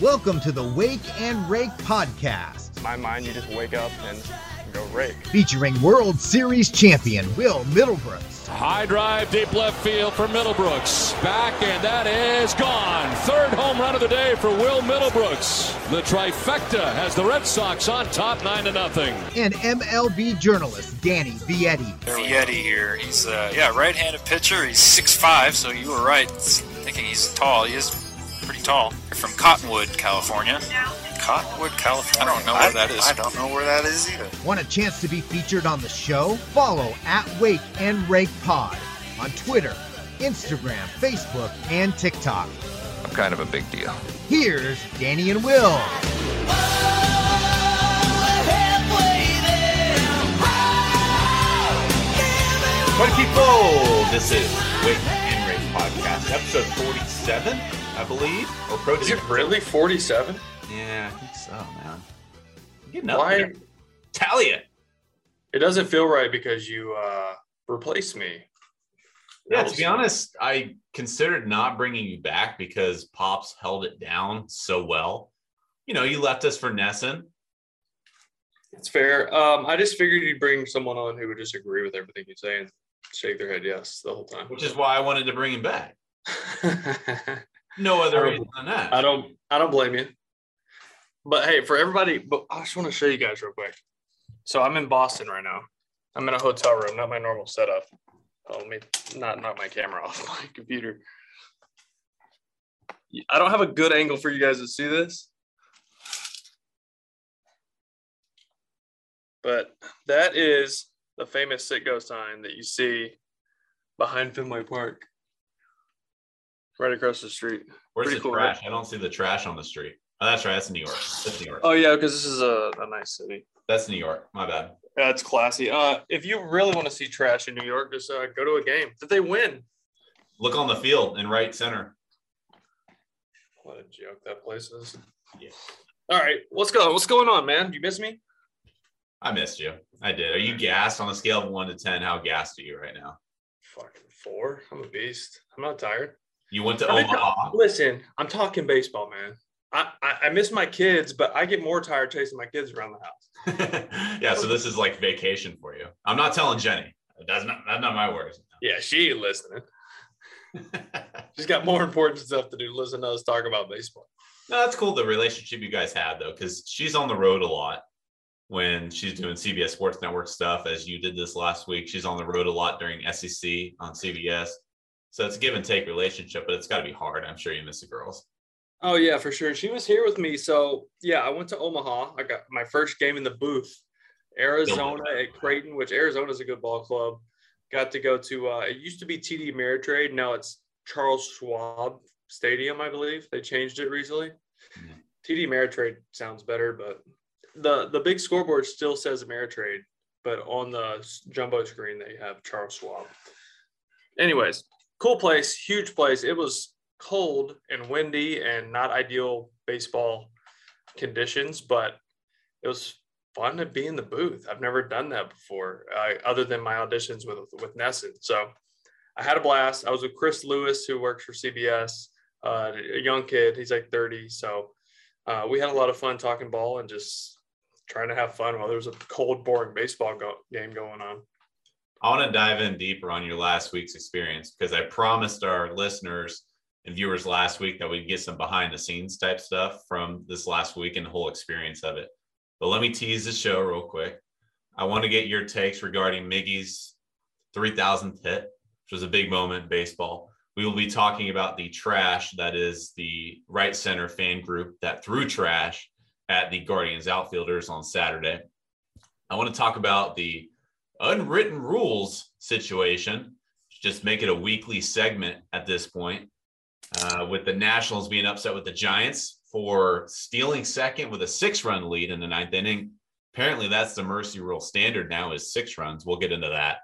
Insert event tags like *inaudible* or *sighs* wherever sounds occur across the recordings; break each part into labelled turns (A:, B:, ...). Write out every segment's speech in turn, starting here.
A: Welcome to the Wake and Rake podcast,
B: In my mind, you just wake up and go rake.
A: featuring World Series champion Will Middlebrooks,
C: High drive, deep left field for Middlebrooks. Back, and that is gone. Third home run of the day for Will Middlebrooks. The trifecta has the Red Sox on top, nine to nothing.
A: and MLB journalist Danny Vietti.
D: Vietti here. He's uh, yeah, right-handed pitcher. He's 6'5", so you were right thinking he's tall. He is pretty tall. From Cottonwood, California. Cottonwood, California. I don't know where that is. I don't know where that is either.
A: Want a chance to be featured on the show? Follow at Wake and Rake Pod on Twitter, Instagram, Facebook, and TikTok.
E: I'm kind of a big deal.
A: Here's Danny and Will.
F: Party people, this is Wake and Rake Podcast, episode 47, I believe. Or approaching.
B: Is it really 47?
F: Yeah, I think so, man. I'm getting up
B: Why?
F: there. Talia.
B: It doesn't feel right because you uh, replaced me.
F: Yeah, to be honest, I considered not bringing you back because Pops held it down so well. You know, you left us for NESN.
B: It's fair. Um, I just figured you'd bring someone on who would just agree with everything you say and shake their head yes the whole time.
F: which is why I wanted to bring him back. *laughs* No other reason than that.
B: I don't I don't blame you. But hey, for everybody, but I just want to show you guys real quick. So I'm in Boston right now. I'm in a hotel room, not my normal setup. Oh, let me not knock my camera *laughs* off my computer. I don't have a good angle for you guys to see this. But that is the famous Citgo sign that you see behind Fenway Park. Right across the street.
F: Where's
B: pretty
F: the
B: cool,
F: trash? I don't see the trash on the street. Oh, that's right. That's New York. That's New York.
B: Oh yeah, because this is a, a nice city.
F: That's New York. My bad.
B: Yeah, it's classy. Uh, if you really want to see trash in New York, just uh, go to a game. Did they win?
F: Look on the field in right center.
B: What a joke that place is.
F: Yeah.
B: All right, what's going What's going on, man? You miss me?
F: I missed you. I did. Are you gassed on a scale of one to ten? How gassed are you right now?
B: Fucking four. I'm a beast. I'm not tired.
F: You went to
B: I mean,
F: Omaha.
B: Listen, I'm talking baseball, man. I, I I miss my kids, but I get more tired chasing my kids around the house. *laughs*
F: yeah, so this is like vacation for you. I'm not telling Jenny. That's not that's not my words.
B: Yeah, she ain't listening. *laughs* She's got more important stuff to do. Listen to us talk about baseball.
F: No, that's cool. The relationship you guys had though, because she's on the road a lot when she's doing CBS Sports Network stuff, as you did this last week. She's on the road a lot during SEC on CBS. So it's a give and take relationship, but it's got to be hard. I'm sure you miss the girls.
B: Oh yeah, for sure. She was here with me. So yeah, I went to Omaha. I got my first game in the booth. Arizona at Creighton, which Arizona is a good ball club. Got to go to uh, it used to be TD Ameritrade. Now it's Charles Schwab Stadium, I believe. They changed it recently.
F: Mhm.
B: TD Ameritrade sounds better, but the the big scoreboard still says Ameritrade, but on the jumbo screen they have Charles Schwab. Anyways, cool place, huge place. It was cold and windy and not ideal baseball conditions, but it was fun to be in the booth. I've never done that before, uh, other than my auditions with with NESN. So I had a blast. I was with Chris Lewis, who works for CBS, uh, a young kid. He's like 30. So uh, we had a lot of fun talking ball and just trying to have fun while there was a cold, boring baseball go- game going on.
F: I want to dive in deeper on your last week's experience because I promised our listeners and viewers last week that we'd get some behind the scenes type stuff from this last week and the whole experience of it. But let me tease the show real quick. I want to get your takes regarding Miggy's 3000th hit, which was a big moment in baseball. We will be talking about the trash that is the right center fan group that threw trash at the Guardians outfielders on Saturday. I want to talk about the unwritten rules situation. Just make it a weekly segment at this point. Uh, with the Nationals being upset with the Giants, for stealing second with a six run lead in the ninth inning. Apparently, that's the mercy rule standard now is six runs. We'll get into that.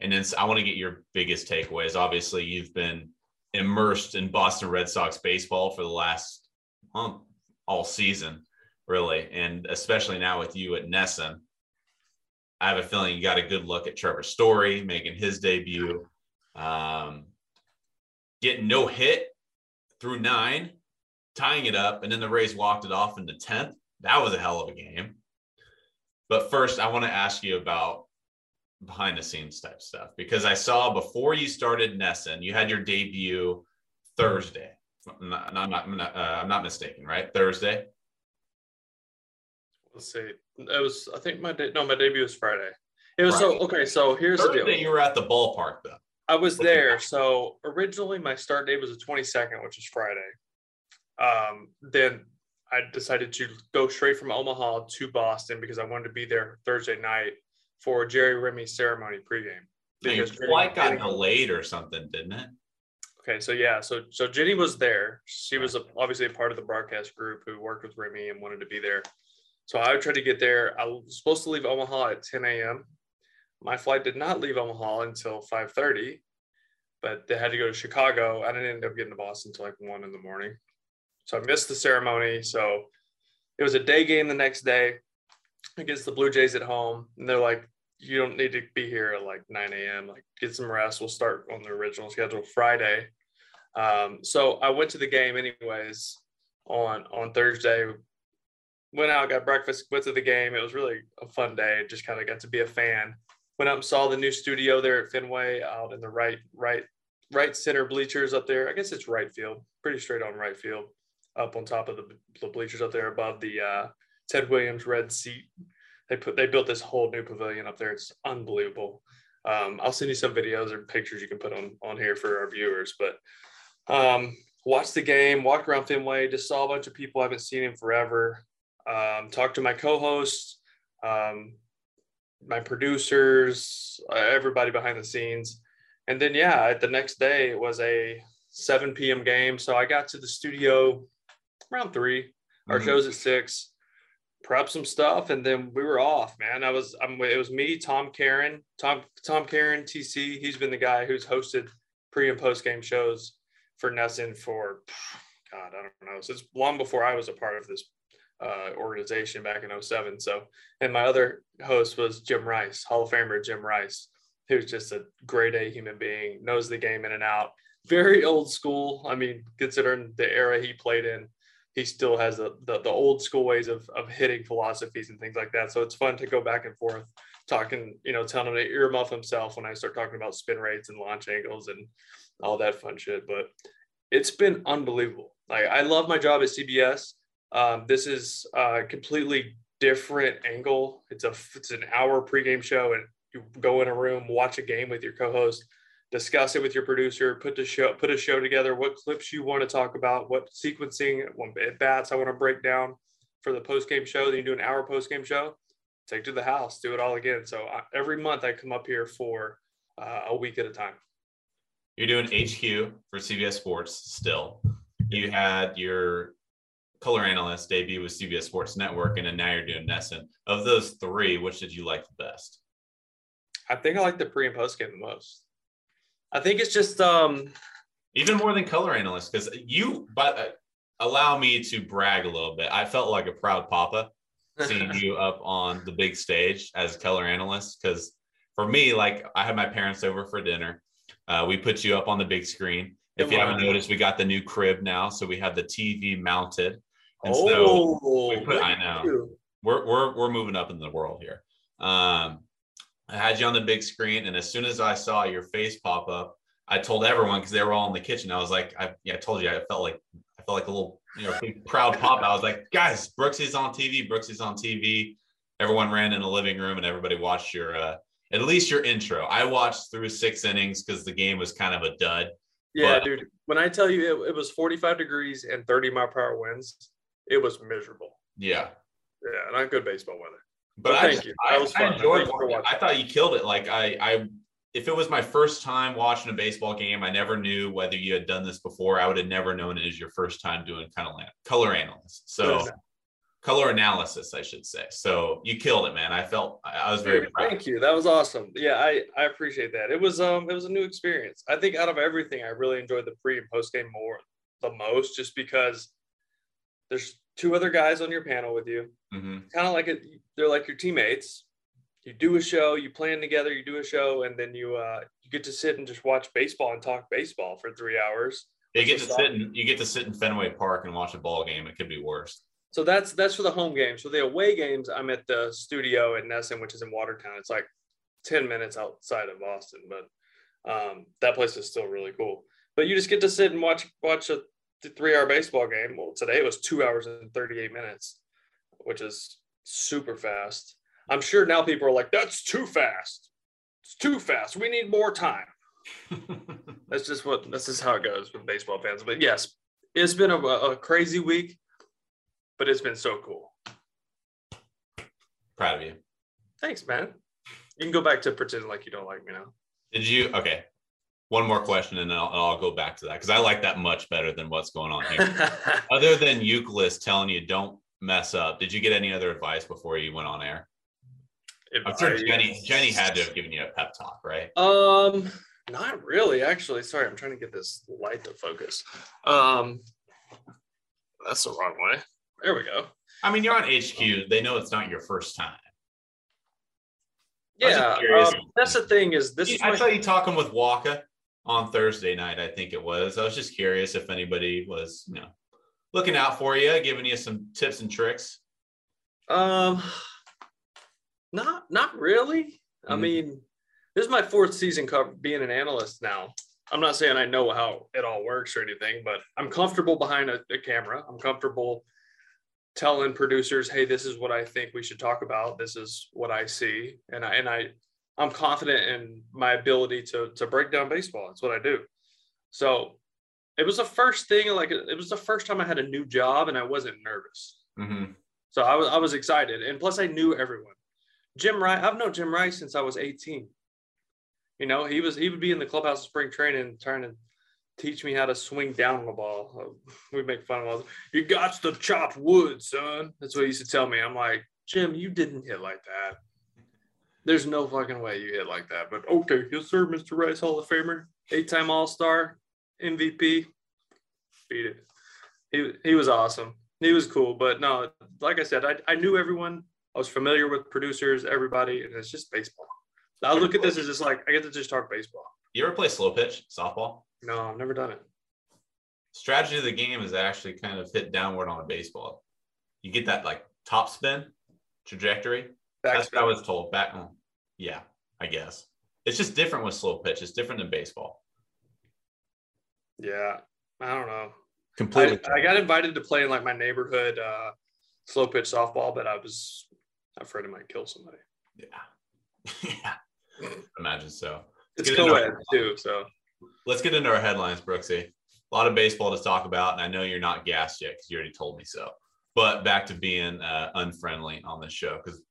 F: And then I want to get your biggest takeaways. Obviously, you've been immersed in Boston Red Sox baseball for the last well, all season, really, and especially now with you at NESN. I have a feeling you got a good look at Trevor Story making his debut, um, getting no hit through nine, tying it up, and then the Rays walked it off in the tenth. That was a hell of a game. But first, I want to ask you about behind the scenes type stuff because I saw before you started NESN, you had your debut Thursday. I'm not, I'm not, I'm not, uh, I'm not mistaken, right? Thursday.
B: Let's see. It was. I think my de- no, my debut was Friday. It was so okay. So here's
F: Thursday,
B: the deal.
F: you were at the ballpark though.
B: I was there. So originally my start date was the 22nd, which is Friday. Um, then I decided to go straight from Omaha to Boston because I wanted to be there Thursday night for Jerry Remy's ceremony pregame.
F: Your
B: Because
F: flight got delayed or something, didn't it?
B: Okay, so yeah, so so Jenny was there. She was a, obviously a part of the broadcast group who worked with Remy and wanted to be there. So I tried to get there. I was supposed to leave Omaha at 10 a.m. My flight did not leave Omaha until 5:30, but they had to go to Chicago. I didn't end up getting to Boston until like one in the morning. So I missed the ceremony. So it was a day game the next day against the Blue Jays at home, and they're like, "You don't need to be here at like 9 a.m. Like, get some rest. We'll start on the original schedule Friday." Um, so I went to the game anyways on on Thursday. Went out, got breakfast, went to the game. It was really a fun day. Just kind of got to be a fan. Went up and saw the new studio there at Fenway, out in the right right right center bleachers up there. I guess it's right field, pretty straight on right field, up on top of the, the bleachers up there above the uh, Ted Williams red seat. They put they built this whole new pavilion up there. It's unbelievable. Um, I'll send you some videos or pictures you can put on on here for our viewers. But um, watched the game, walked around Fenway, just saw a bunch of people I haven't seen in forever. Um, talked to my co-hosts, um, my producers, uh, everybody behind the scenes, and then yeah, the next day it was a 7 p.m. game, so I got to the studio around 3 Our
F: Mhm.
B: show's at six. Prep some stuff, and then we were off. Man, I was. I'm. It was me, Tom Caron, Tom Tom Caron, TC. He's been the guy who's hosted pre and post game shows for NESN for God, I don't know. Since long before I was a part of this uh, organization back in 07. So, and my other host was Jim Rice, Hall of Famer Jim Rice, who's just a great A human being, knows the game in and out. Very old school. I mean, considering the era he played in, he still has the, the, the old school ways of, of hitting philosophies and things like that. So it's fun to go back and forth talking, you know, telling him to earmuff himself when I start talking about spin rates and launch angles and all that fun shit. But it's been unbelievable. Like I love my job at CBS. Um, this is a completely different angle. It's a it's an hour pregame show, and you go in a room, watch a game with your co-host, discuss it with your producer, put the show put a show together. What clips you want to talk about, what sequencing, what at bats I want to break down for the post game show. Then you do an hour post game show. Take to the house, do it all again. So I, every month I come up here for uh, a week at a time.
F: You're doing HQ for CBS Sports still. You had your color analyst debut with CBS Sports Network, and then now you're doing NESN. Of those three, which did you like the best?
B: I think I like the pre and post game the most. I think it's just um
F: Even more than color analyst, because you, but uh, allow me to brag a little bit. I felt like a proud papa seeing *laughs* you up on the big stage as color analyst. Because for me, like I had my parents over for dinner. Uh, we put you up on the big screen. If you haven't noticed, we got the new crib now, so we have the TV mounted. And so
B: oh,
F: we put- I know. we're we're we're moving up in the world here. Um, I had you on the big screen, and as soon as I saw your face pop up, I told everyone because they were all in the kitchen. I was like, I yeah, I told you, I felt like I felt like a little you know big proud pop. I was like, guys, Brooksy's on TV. Brooksy's on TV. Everyone ran in the living room, and everybody watched your uh, at least your intro. I watched through six innings because the game was kind of a dud.
B: Yeah,
F: But-
B: dude. When I tell you it, it was 45 degrees and 30 mile per hour winds, it was miserable.
F: Yeah,
B: Yeah, not good baseball weather.
F: but
B: Well,
F: I, just. I,
B: was
F: I enjoyed.
B: Thank you for
F: watching. I thought you killed it. Like I, I, if it was my first time watching a baseball game, I never knew whether you had done this before. I would have never known it as your first time doing kind of color analysis. So
B: is
F: color analysis, I should say. So you killed it, man. I felt I was very proud.
B: Thank you. That was awesome. Yeah, I I appreciate that. It was um it was a new experience. I think out of everything, I really enjoyed the pre and post game more the most, just because there's two other guys on your panel with you.
F: hmm
B: Kind of like it, they're like your teammates. You do a show, you plan together, you do a show, and then you uh you get to sit and just watch baseball and talk baseball for three hours.
F: You get to sit in you get to sit in Fenway Park and watch a ball game. It could be worse.
B: So that's that's for the home games. For the away games, I'm at the studio at NESN, which is in Watertown. It's like 10 minutes outside of Boston, but um, that place is still really cool. But you just get to sit and watch watch a three hour baseball game. Well, today it was two hours and 38 minutes, which is super fast. I'm sure now people are like, that's too fast. It's too fast. We need more time. *laughs* That's just what this is how it goes with baseball fans. But yes, it's been a, a crazy week, but it's been so cool.
F: Proud of you.
B: Thanks, man. You can go back to pretending like you don't like me now.
F: Did you? Okay. One more question, and I'll, I'll go back to that because I like that much better than what's going on here. *laughs* Other than Euclid telling you don't mess up, did you get any other advice before you went on air? I'm sure. Jenny Jenny had to have given you a pep talk, right?
B: Um, not really, actually. Sorry, I'm trying to get this light to focus. Um, that's the wrong way. There we go.
F: I mean, you're on HQ. They know it's not your first time. I was just
B: Yeah, um, that's the thing is this is
F: I
B: my
F: saw you talking with Waka on Thursday night. I think it was. I was just curious if anybody was, you know, looking out for you, giving you some tips and tricks.
B: Um, not not really. I
F: Mhm.
B: mean, this is my fourth season cover being an analyst now. I'm not saying I know how it all works or anything, but I'm comfortable behind a, a camera. I'm comfortable telling producers, "Hey, this is what I think we should talk about. This is what I see," and I and I I'm confident in my ability to to break down baseball. That's what I do. So it was the first thing. Like it was the first time I had a new job, and I wasn't nervous.
F: Mm-hmm.
B: So I was I was excited, and plus I knew everyone. Jim Rice, I've known Jim Rice since I was 18. You know, he was he would be in the clubhouse of spring training trying to teach me how to swing down the ball. *laughs* We make fun of him. You got to chop wood, son. That's what he used to tell me. I'm like, Jim, you didn't hit like that. There's no fucking way you hit like that. But okay, yes, sir, Mr. Rice, Hall of Famer, eight-time All-Star, MVP. Beat it. He he was awesome. He was cool, but no, like I said, I, I knew everyone. I was familiar with producers, everybody, and it's just baseball. I look at this as just like I get to just talk baseball.
F: You ever play slow pitch softball?
B: No, I've never done it.
F: Strategy of the game is actually kind of hit downward on a baseball. You get that like top spin trajectory. That's what I was told back. oh, Yeah, I guess it's just different with slow pitch. It's different than baseball.
B: Yeah, I don't know.
F: Completely.
B: I, I got invited to play in like my neighborhood uh, slow pitch softball, but I was afraid I might kill somebody.
F: yeah. *laughs* yeah. Imagine so.
B: It's
F: Get into
B: co-ed too, so
F: Let's get into our headlines, Brooksy. A lot of baseball to talk about, and I know you're not gassed yet because you already told me so. But back to being uh, unfriendly on this show because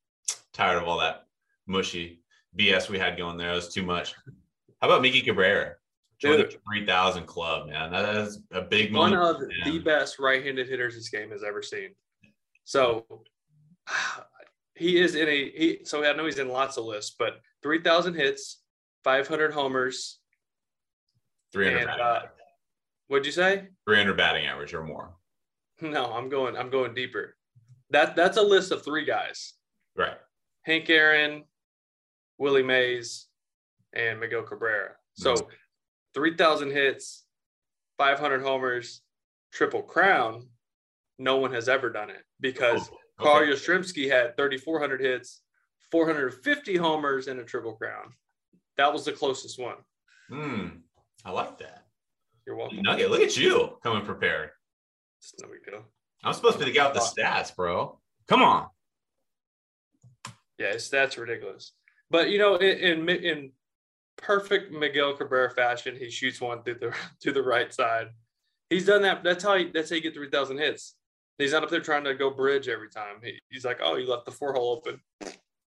F: tired of all that mushy BS we had going there. It was too much. How about Miggy Cabrera?
B: Dude.
F: 3000 club, man. That is a big
B: one
F: moment.
B: of the best right-handed hitters this game has ever seen. So *sighs* he is in a he. So I know he's in lots of lists, but three thousand hits, five hundred homers,
F: 300
B: and uh, what'd you say?
F: 300 batting average or more.
B: No, I'm going. I'm going deeper. That that's a list of three guys:
F: Right.
B: Hank Aaron, Willie Mays, and Miguel Cabrera. So,
F: Mhm.
B: three thousand hits, five hundred homers, triple crown. No one has ever done it because
F: Oh,
B: Carl
F: okay.
B: Yastrzemski had 3,400 hits, 450 homers, and a triple crown. That was the closest one.
F: Hmm. I like that.
B: You're welcome.
F: Nugget, look at you coming prepared.
B: It's no big deal.
F: I'm supposed to be the guy with the stats, bro. Come on.
B: Stats are ridiculous. But you know, in in, in perfect Miguel Cabrera fashion, he shoots one through the *laughs* to the right side. He's done that. That's how he, that's how you get three thousand hits. He's not up there trying to go bridge every time. He, he's like, oh, you left the four hole open.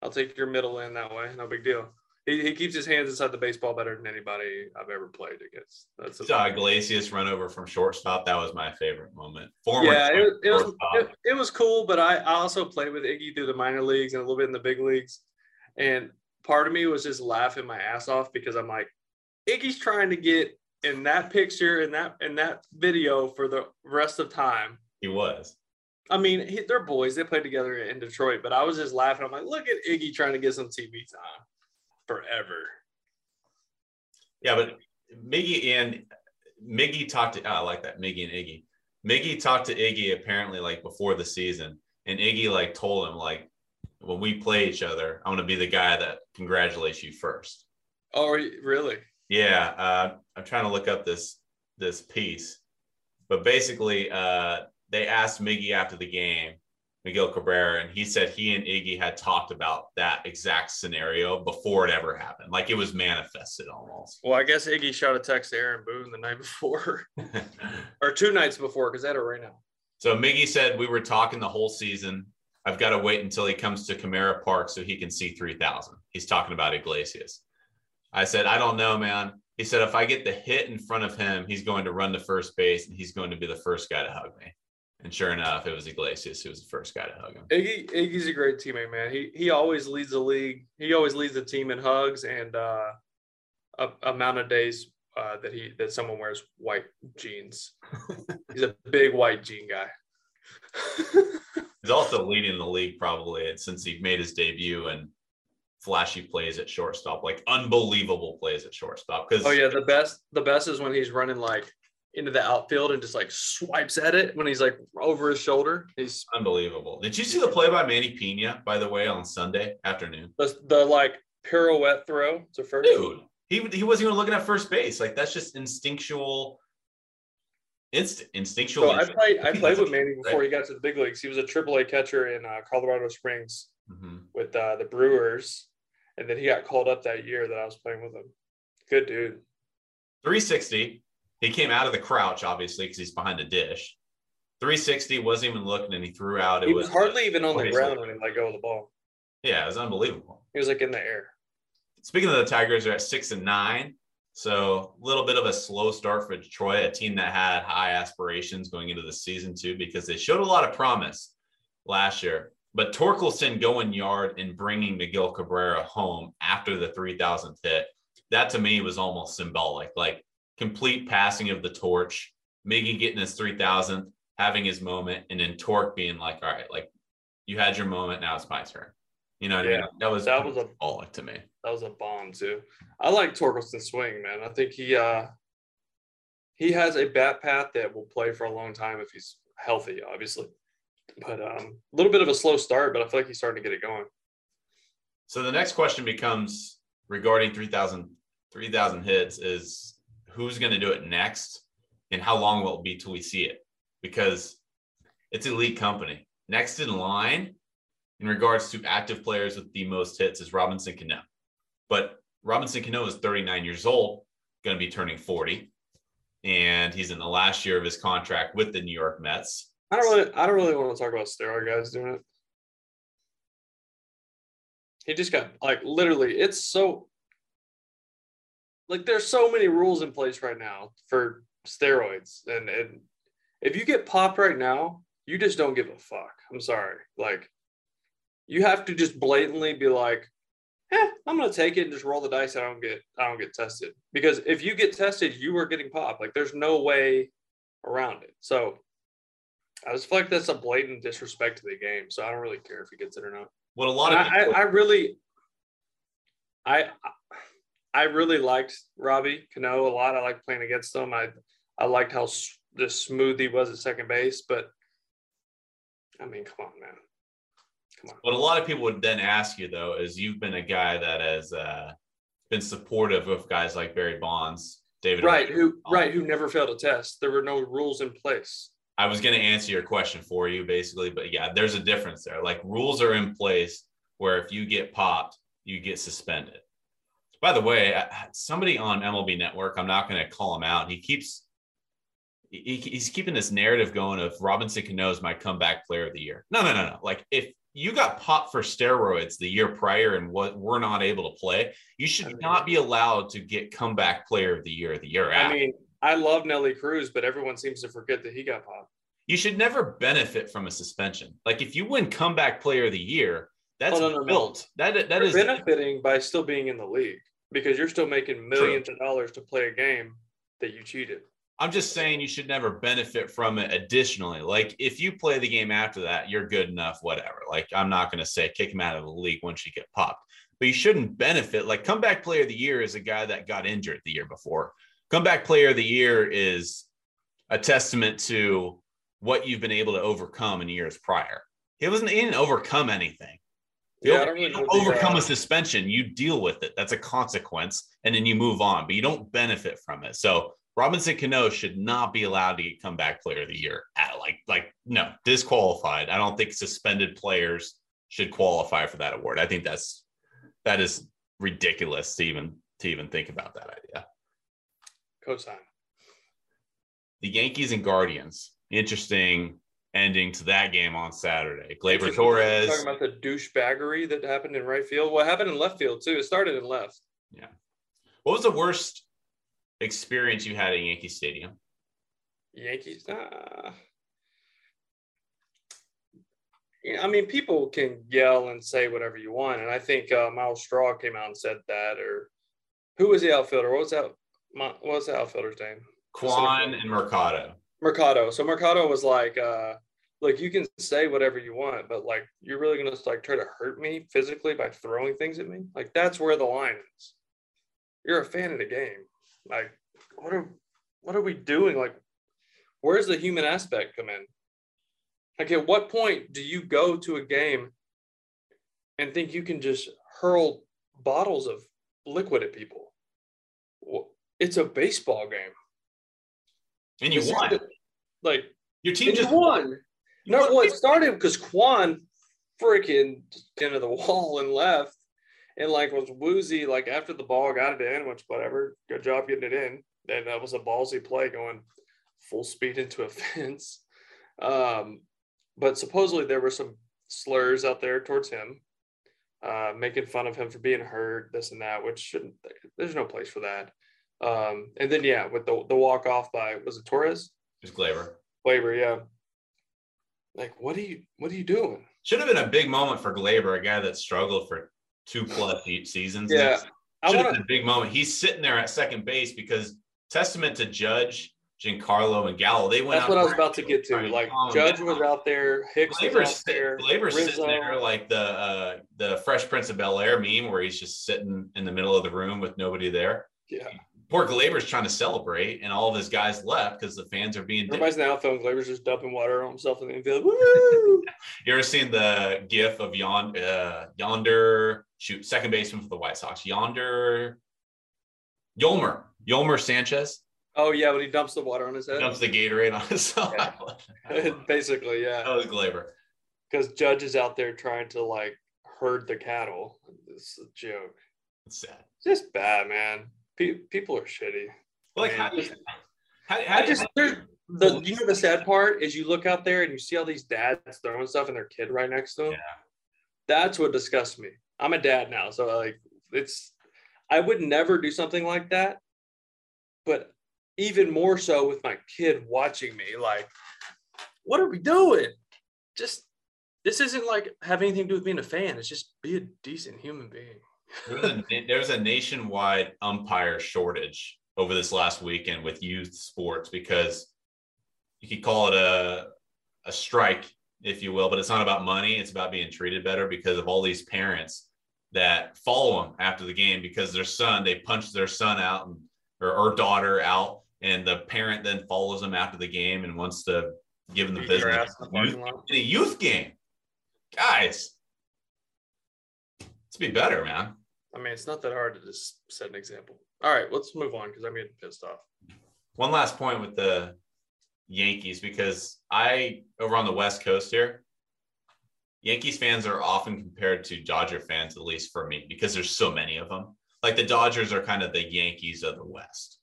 B: I'll take your middle in that way. No big deal. He, he keeps his hands inside the baseball better than anybody I've ever played against. That's a,
F: Saw Iglesias run over from shortstop. That was my favorite moment. Former
B: yeah, it, it was it, it was cool, but I, I also played with Iggy through the minor leagues and a little bit in the big leagues, and part of me was just laughing my ass off because I'm like, Iggy's trying to get in that picture and that in that video for the rest of time.
F: he was.
B: I mean, he, they're boys. They played together in Detroit, but I was just laughing. I'm like, look at Iggy trying to get some TV time forever.
F: Yeah, but Miggy and Miggy talked to. oh, I like that Miggy and Iggy. Miggy talked to Iggy apparently like before the season, and Iggy like told him like, when we play each other, I'm gonna be the guy that congratulates you first.
B: Oh, really?
F: Yeah, uh, I'm trying to look up this this piece, but basically, uh, they asked Miggy after the game, Miguel Cabrera, and he said he and Iggy had talked about that exact scenario before it ever happened, like it was manifested almost.
B: Well, I guess Iggy shot a text to Aaron Boone the night before, *laughs* or two nights before, because had it right now.
F: so Miggy said we were talking the whole season. I've got to wait until he comes to Comerica Park so he can see 3,000. He's talking about Iglesias. I said, I don't know, man. He said, if I get the hit in front of him, he's going to run to first base and he's going to be the first guy to hug me. And sure enough, it was Iglesias who was the first guy to hug him.
B: Iggy Iggy's a great teammate, man. He he always leads the league. He always leads the team in hugs and uh, a, amount of days uh, that he that someone wears white jeans. *laughs* He's a big white jean guy.
F: He's also leading the league probably since he made his debut and flashy plays at shortstop, like unbelievable plays at shortstop. Because
B: oh yeah, the best the best is when he's running like into the outfield and just like swipes at it when he's like over his shoulder. He's
F: unbelievable. Did you see the play by Manny Pena, by the way, on Sunday afternoon?
B: the, the like pirouette throw to first.
F: Dude, he, he wasn't even looking at first base. Like that's just instinctual, inst- instinctual.
B: So I played I played with Manny before he got to the big leagues. He was a AAA catcher in uh, Colorado Springs
F: Mhm.
B: with uh, the Brewers, and then he got called up that year that I was playing with him. Good dude.
F: 360. He came out of the crouch, obviously, because he's behind the dish. 360 wasn't even looking, and he threw out. It
B: he was hardly even on the ground when he let go of the ball.
F: Yeah, it was unbelievable.
B: He was like in the air.
F: Speaking of the Tigers, they're at six and nine. So a little bit of a slow start for Detroit, a team that had high aspirations going into the season too, because they showed a lot of promise last year. But Torkelson going yard and bringing Miguel Cabrera home after the 3,000th hit, that to me was almost symbolic, like complete passing of the torch, Miggy getting his 3,000th, having his moment, and then Torque being like, all right, like you had your moment, now it's my turn. You know what I mean?
B: Yeah,
F: That was
B: that was a-
F: symbolic to me.
B: That was a bomb too. I like Torkelson's swing, man. I think he uh he has a bat path that will play for a long time if he's healthy, obviously. But um a little bit of a slow start, but I feel like he's starting to get it going.
F: So the next question becomes regarding 3,000 3,000 hits is who's going to do it next and how long will it be till we see it? Because it's elite company. Next in line in regards to active players with the most hits is Robinson Cano. But Robinson Cano is 39 years old, going to be turning 40. And he's in the last year of his contract with the New York Mets.
B: I don't really I don't really want to talk about steroid guys doing it. He just got like literally it's so like there's so many rules in place right now for steroids and and if you get popped right now you just don't give a fuck. I'm sorry. Like you have to just blatantly be like eh, i'm gonna take it and just roll the dice. I don't get i don't get tested. Because if you get tested you are getting popped. Like there's no way around it. So i just feel like that's a blatant disrespect to the game so i don't really care if he gets it or not.
F: What a lot
B: and
F: of
B: I, I, I really, I, I really liked Robbie Cano a lot. I liked playing against him. I, I liked how just smooth he was at second base. But I mean, come on, man, come on.
F: What a lot of people would then ask you though is you've been a guy that has uh, been supportive of guys like Barry Bonds, David.
B: Right, who right who never failed a test. There were no rules in place.
F: I was going to answer your question for you basically, but yeah, there's a difference there. Like rules are in place where if you get popped, you get suspended. By the way, uh, somebody on MLB Network, I'm not going to call him out. He keeps he, he's keeping this narrative going of Robinson Cano is my comeback player of the year. No, no, no, no. Like if you got popped for steroids the year prior and what we're not able to play, you should
B: I mean-
F: not be allowed to get comeback player of the year of the year after.
B: I mean, I love Nelly Cruz, but everyone seems to forget that he got popped.
F: you should never benefit from a suspension. Like if you win comeback player of the year, that's
B: Oh, no, no, no.
F: built. That that
B: You're
F: is
B: benefiting by still being in the league because you're still making millions of dollars to play a game that you cheated.
F: I'm just saying you should never benefit from it additionally. Like if you play the game after that, you're good enough, whatever. Like I'm not going to say kick him out of the league once you get popped, but you shouldn't benefit. Like comeback player of the year is a guy that got injured the year before. Comeback player of the year is a testament to what you've been able to overcome in years prior. He wasn't he didn't overcome anything. You
B: Yeah, I
F: don't,
B: don't really
F: you
B: know
F: don't
B: the,
F: overcome
B: uh,
F: a suspension. You deal with it. That's a consequence, and then you move on. But you don't benefit from it. So Robinson Cano should not be allowed to get comeback player of the year. At like like no disqualified. I don't think suspended players should qualify for that award. I think that's that is ridiculous to even to even think about that idea.
B: Cosign.
F: The Yankees and Guardians. Interesting ending to that game on Saturday.
B: Gleyber
F: Torres.
B: Talking about the douchebaggery that happened in right field. What happened in left field too? It started in left. Yeah.
F: What was the worst experience you had at Yankee Stadium?
B: Yankees. Uh, I mean, people can yell and say whatever you want, and I think uh, Myles Straw came out and said that. Or who was the outfielder? What was that? My, what was the outfielder's name?
F: Kwan and Mercado.
B: Mercado. So Mercado was like, uh, look, you can say whatever you want, but like, you're really gonna like try to hurt me physically by throwing things at me. Like, that's where the line is. You're a fan of the game. Like, what are what are we doing? Like, where's the human aspect come in? Like, at what point do you go to a game and think you can just hurl bottles of liquid at people? It's a baseball game.
F: And you won.
B: Like,
F: Your team just
B: won. No,
F: won.
B: it started because Kwan freaking into the *laughs* wall and left, and like was woozy. Like after the ball got it in, which whatever, good job getting it in. Then that was a ballsy play going full speed into a *laughs* fence. Um, but supposedly there were some slurs out there towards him, uh, making fun of him for being hurt, this and that, which shouldn't. There's no place for that. Um, and then yeah, with the the walk off by was it Torres?
F: just Gleyber.
B: Gleyber, yeah. Like, what are you what are you doing?
F: Should have been a big moment for Gleyber, a guy that struggled for two plus seasons.
B: Yeah, I
F: Should have
B: want
F: been a big moment. He's sitting there at second base because testament to Judge, Giancarlo, and Gallo. They went
B: That's
F: out
B: what I was about to get to. Like
F: calm
B: Judge
F: down.
B: was out there, Hicks was out there,
F: Gleyber's sitting there like the uh, the Fresh Prince of Bel Air meme, where he's just sitting in the middle of the room with nobody there.
B: Yeah,
F: Poor Gleyber's trying to celebrate, and all of his guys left because the fans are being.
B: everybody's in the outfield. Gleyber's just dumping water on himself in the infield. *laughs* Woo! *laughs*
F: You ever seen the GIF of yon, uh, yonder shoot second baseman for the White Sox? Yonder Yolmer Yolmer Sanchez
B: oh yeah, when he dumps the water on his head.
F: dumps the Gatorade on his side. *laughs*
B: Basically, yeah.
F: that
B: yeah,
F: was Gleyber.
B: because Judge is out there trying to like herd the cattle. It's a joke.
F: It's sad.
B: Just bad, man. Pe- people are shitty.
F: Like how, do you- how, how
B: I just there's the you know the sad part is you look out there and you see all these dads throwing stuff and their kid right next to them.
F: Yeah.
B: That's what disgusts me. I'm a dad now, so like it's I would never do something like that. But even more so with my kid watching me, like, what are we doing? Just this isn't like have anything to do with being a fan. It's just be a decent human being.
F: There was a, a nationwide umpire shortage over this last weekend with youth sports because you could call it a a strike, if you will, but it's not about money. It's about being treated better because of all these parents that follow them after the game because their son they punch their son out and, or, or daughter out, and the parent then follows them after the game and wants to give them the
B: Beat
F: business
B: in the
F: Youth- in a youth game, guys. Let's be better, man.
B: I mean, it's not that hard to just set an example. All right, let's move on because I'm getting pissed off.
F: one last point with the Yankees because I over on the West Coast here, Yankees fans are often compared to Dodger fans, at least for me, because there's so many of them. Like the Dodgers are kind of the Yankees of the West.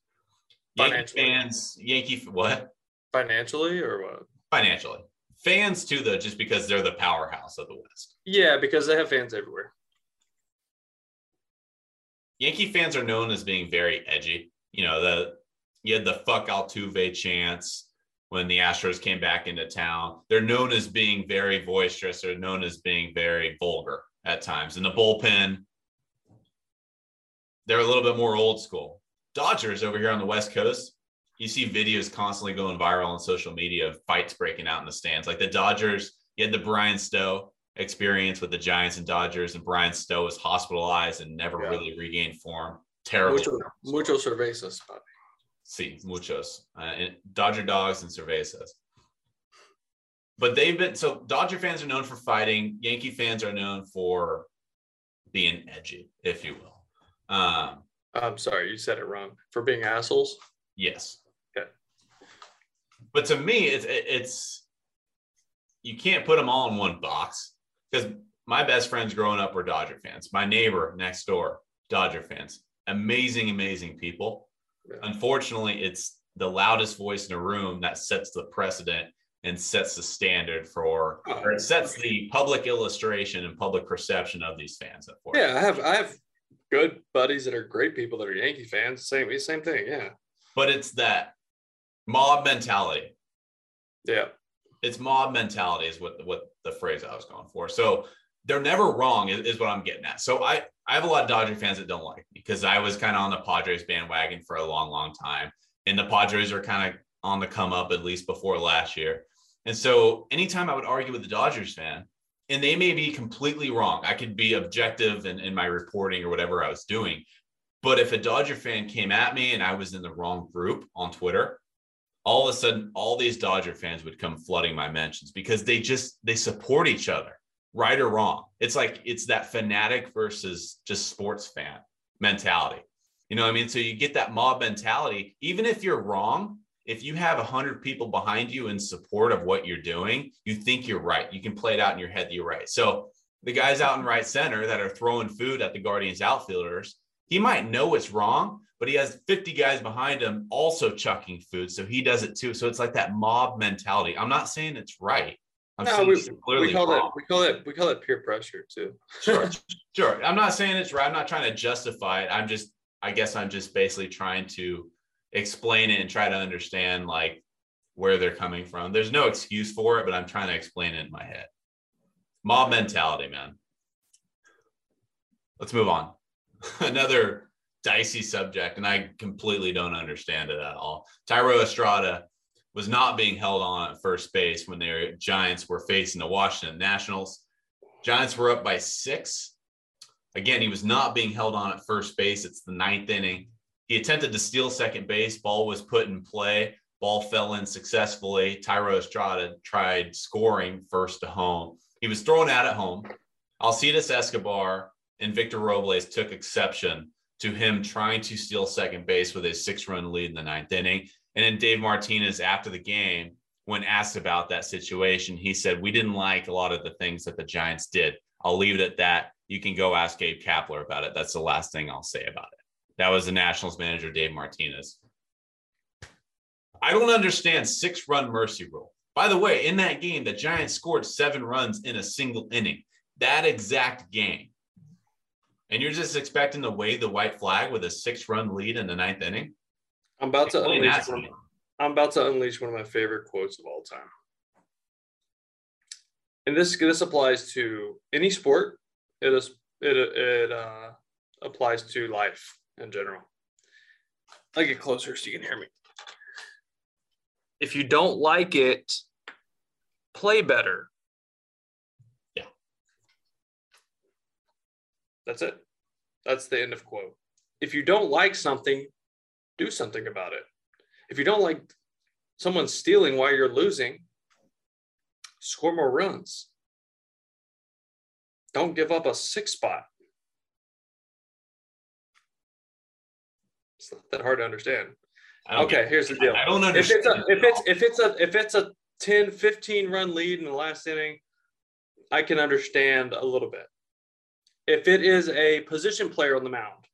F: Yankee fans, Yankee what?
B: Financially or what?
F: Financially, Fans too, though, just because they're the powerhouse of the West.
B: Yeah, because they have fans everywhere.
F: Yankee fans are known as being very edgy. You know, the you had the fuck Altuve chants when the Astros came back into town. They're known as being very boisterous. They're known as being very vulgar at times. In the bullpen, they're a little bit more old school. Dodgers over here on the West Coast, you see videos constantly going viral on social media of fights breaking out in the stands. Like the Dodgers, you had the Bryan Stow experience with the Giants and Dodgers, and Bryan Stow was hospitalized and never
B: Yeah.
F: really regained form. Terrible.
B: Mucho, mucho cervezas. Bobby.
F: Sí, muchos. Uh, and Dodger dogs and cervezas. But they've been so Dodger fans are known for fighting. Yankee fans are known for being edgy, if you will. Um,
B: I'm sorry, you said it wrong. For being assholes.
F: yes.
B: Okay.
F: But to me, it's it's you can't put them all in one box because my best friends growing up were Dodger fans. My neighbor next door, Dodger fans. Amazing, amazing people.
B: Yeah.
F: Unfortunately, it's the loudest voice in a room that sets the precedent and sets the standard for, oh, or it sets the public illustration and public perception of these fans.
B: Yeah, I have I have good buddies that are great people that are Yankee fans. Same same thing. Yeah.
F: But it's that mob mentality.
B: Yeah.
F: It's mob mentality is what what the phrase I was going for. So they're never wrong is, is what I'm getting at. So I I have a lot of Dodger fans that don't like me because I was kind of on the Padres bandwagon for a long, long time. And the Padres are kind of on the come up at least before last year. And so anytime I would argue with the Dodgers fan, and they may be completely wrong. I could be objective in, in my reporting or whatever I was doing. But if a Dodger fan came at me and I was in the wrong group on Twitter, all of a sudden all these Dodger fans would come flooding my mentions because they just they support each other, right or wrong. It's like it's that fanatic versus just sports fan mentality. You know what I mean? So you get that mob mentality, even if you're wrong, if you have a hundred people behind you in support of what you're doing, you think you're right. You can play it out in your head that you're right. So the guys out in right center that are throwing food at the Guardians outfielders, he might know it's wrong, but he has 50 guys behind him also chucking food. So he does it too. So it's like that mob mentality. I'm not saying it's right. I'm
B: No,
F: saying
B: we, we call
F: wrong.
B: it we call it we call it peer pressure too.
F: Sure, *laughs* sure. I'm not saying it's right. I'm not trying to justify it. I'm just, I guess I'm just basically trying to explain it and try to understand like where they're coming from. There's no excuse for it, but I'm trying to explain it in my head. Mob mentality, man. Let's move on. *laughs* Another dicey subject, and I completely don't understand it at all. Thairo Estrada was not being held on at first base when their Giants were facing the Washington Nationals. Giants were up by six. Again, he was not being held on at first base. It's the ninth inning. He attempted to steal second base. Ball was put in play. Ball fell in successfully. Thairo Estrada tried scoring first to home. He was thrown out at home. Alcides Escobar and Victor Robles took exception to him trying to steal second base with a six run lead in the ninth inning. And then Dave Martinez, after the game, when asked about that situation, he said, We didn't like a lot of the things that the Giants did. I'll leave it at that. You can go ask Gabe Kapler about it. That's the last thing I'll say about it. That was the Nationals manager, Dave Martinez. I don't understand six run mercy rule. By the way, in that game, the Giants scored seven runs in a single inning. That exact game. And you're just expecting to wave the white flag with a six run lead in the ninth inning?
B: I'm about to
F: Explain
B: unleash one. I'm about to unleash one of my favorite quotes of all time. And this this applies to any sport. It is it it uh, applies to life in general. I get closer so you can hear me. If you don't like it, play better. That's it. That's the end of quote. If you don't like something, do something about it. If you don't like someone stealing while you're losing, score more runs. Don't give up a six spot. It's not that hard to understand. Okay, here's the deal.
F: I don't
B: If
F: understand.
B: it's a if it's if it's a if it's a 10, 15 run lead in the last inning, I can understand a little bit. If it is a position player on the mound,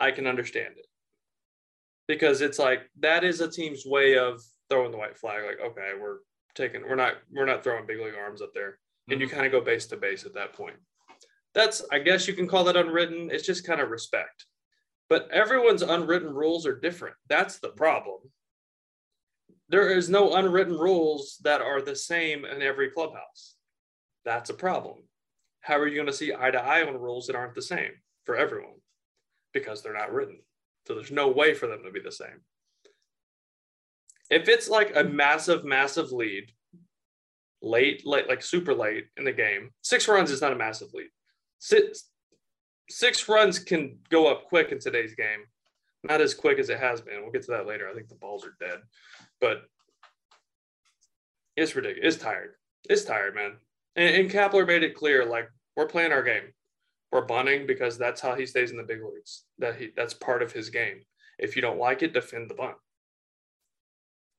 B: I can understand it. Because it's like that is a team's way of throwing the white flag. Like, okay, we're taking we're not we're not throwing big league arms up there. And
F: Mm-hmm.
B: you kind of go base to base at that point. That's I guess you can call that unwritten. It's just kind of respect. But everyone's unwritten rules are different. That's the problem. There is no unwritten rules that are the same in every clubhouse. That's a problem. How are you going to see eye to eye on rules that aren't the same for everyone? Because they're not written. So there's no way for them to be the same. If it's like a hmm. massive, massive lead, late, late, like super late in the game, six runs is not a massive lead. Six, six runs can go up quick in today's game. Not as quick as it has been. We'll get to that later. I think the balls are dead, but it's ridiculous. It's tired. It's tired, man. And, and Kapler made it clear, like we're playing our game. We're bunting because that's how he stays in the big leagues. That he that's part of his game. If you don't like it, defend the bunt.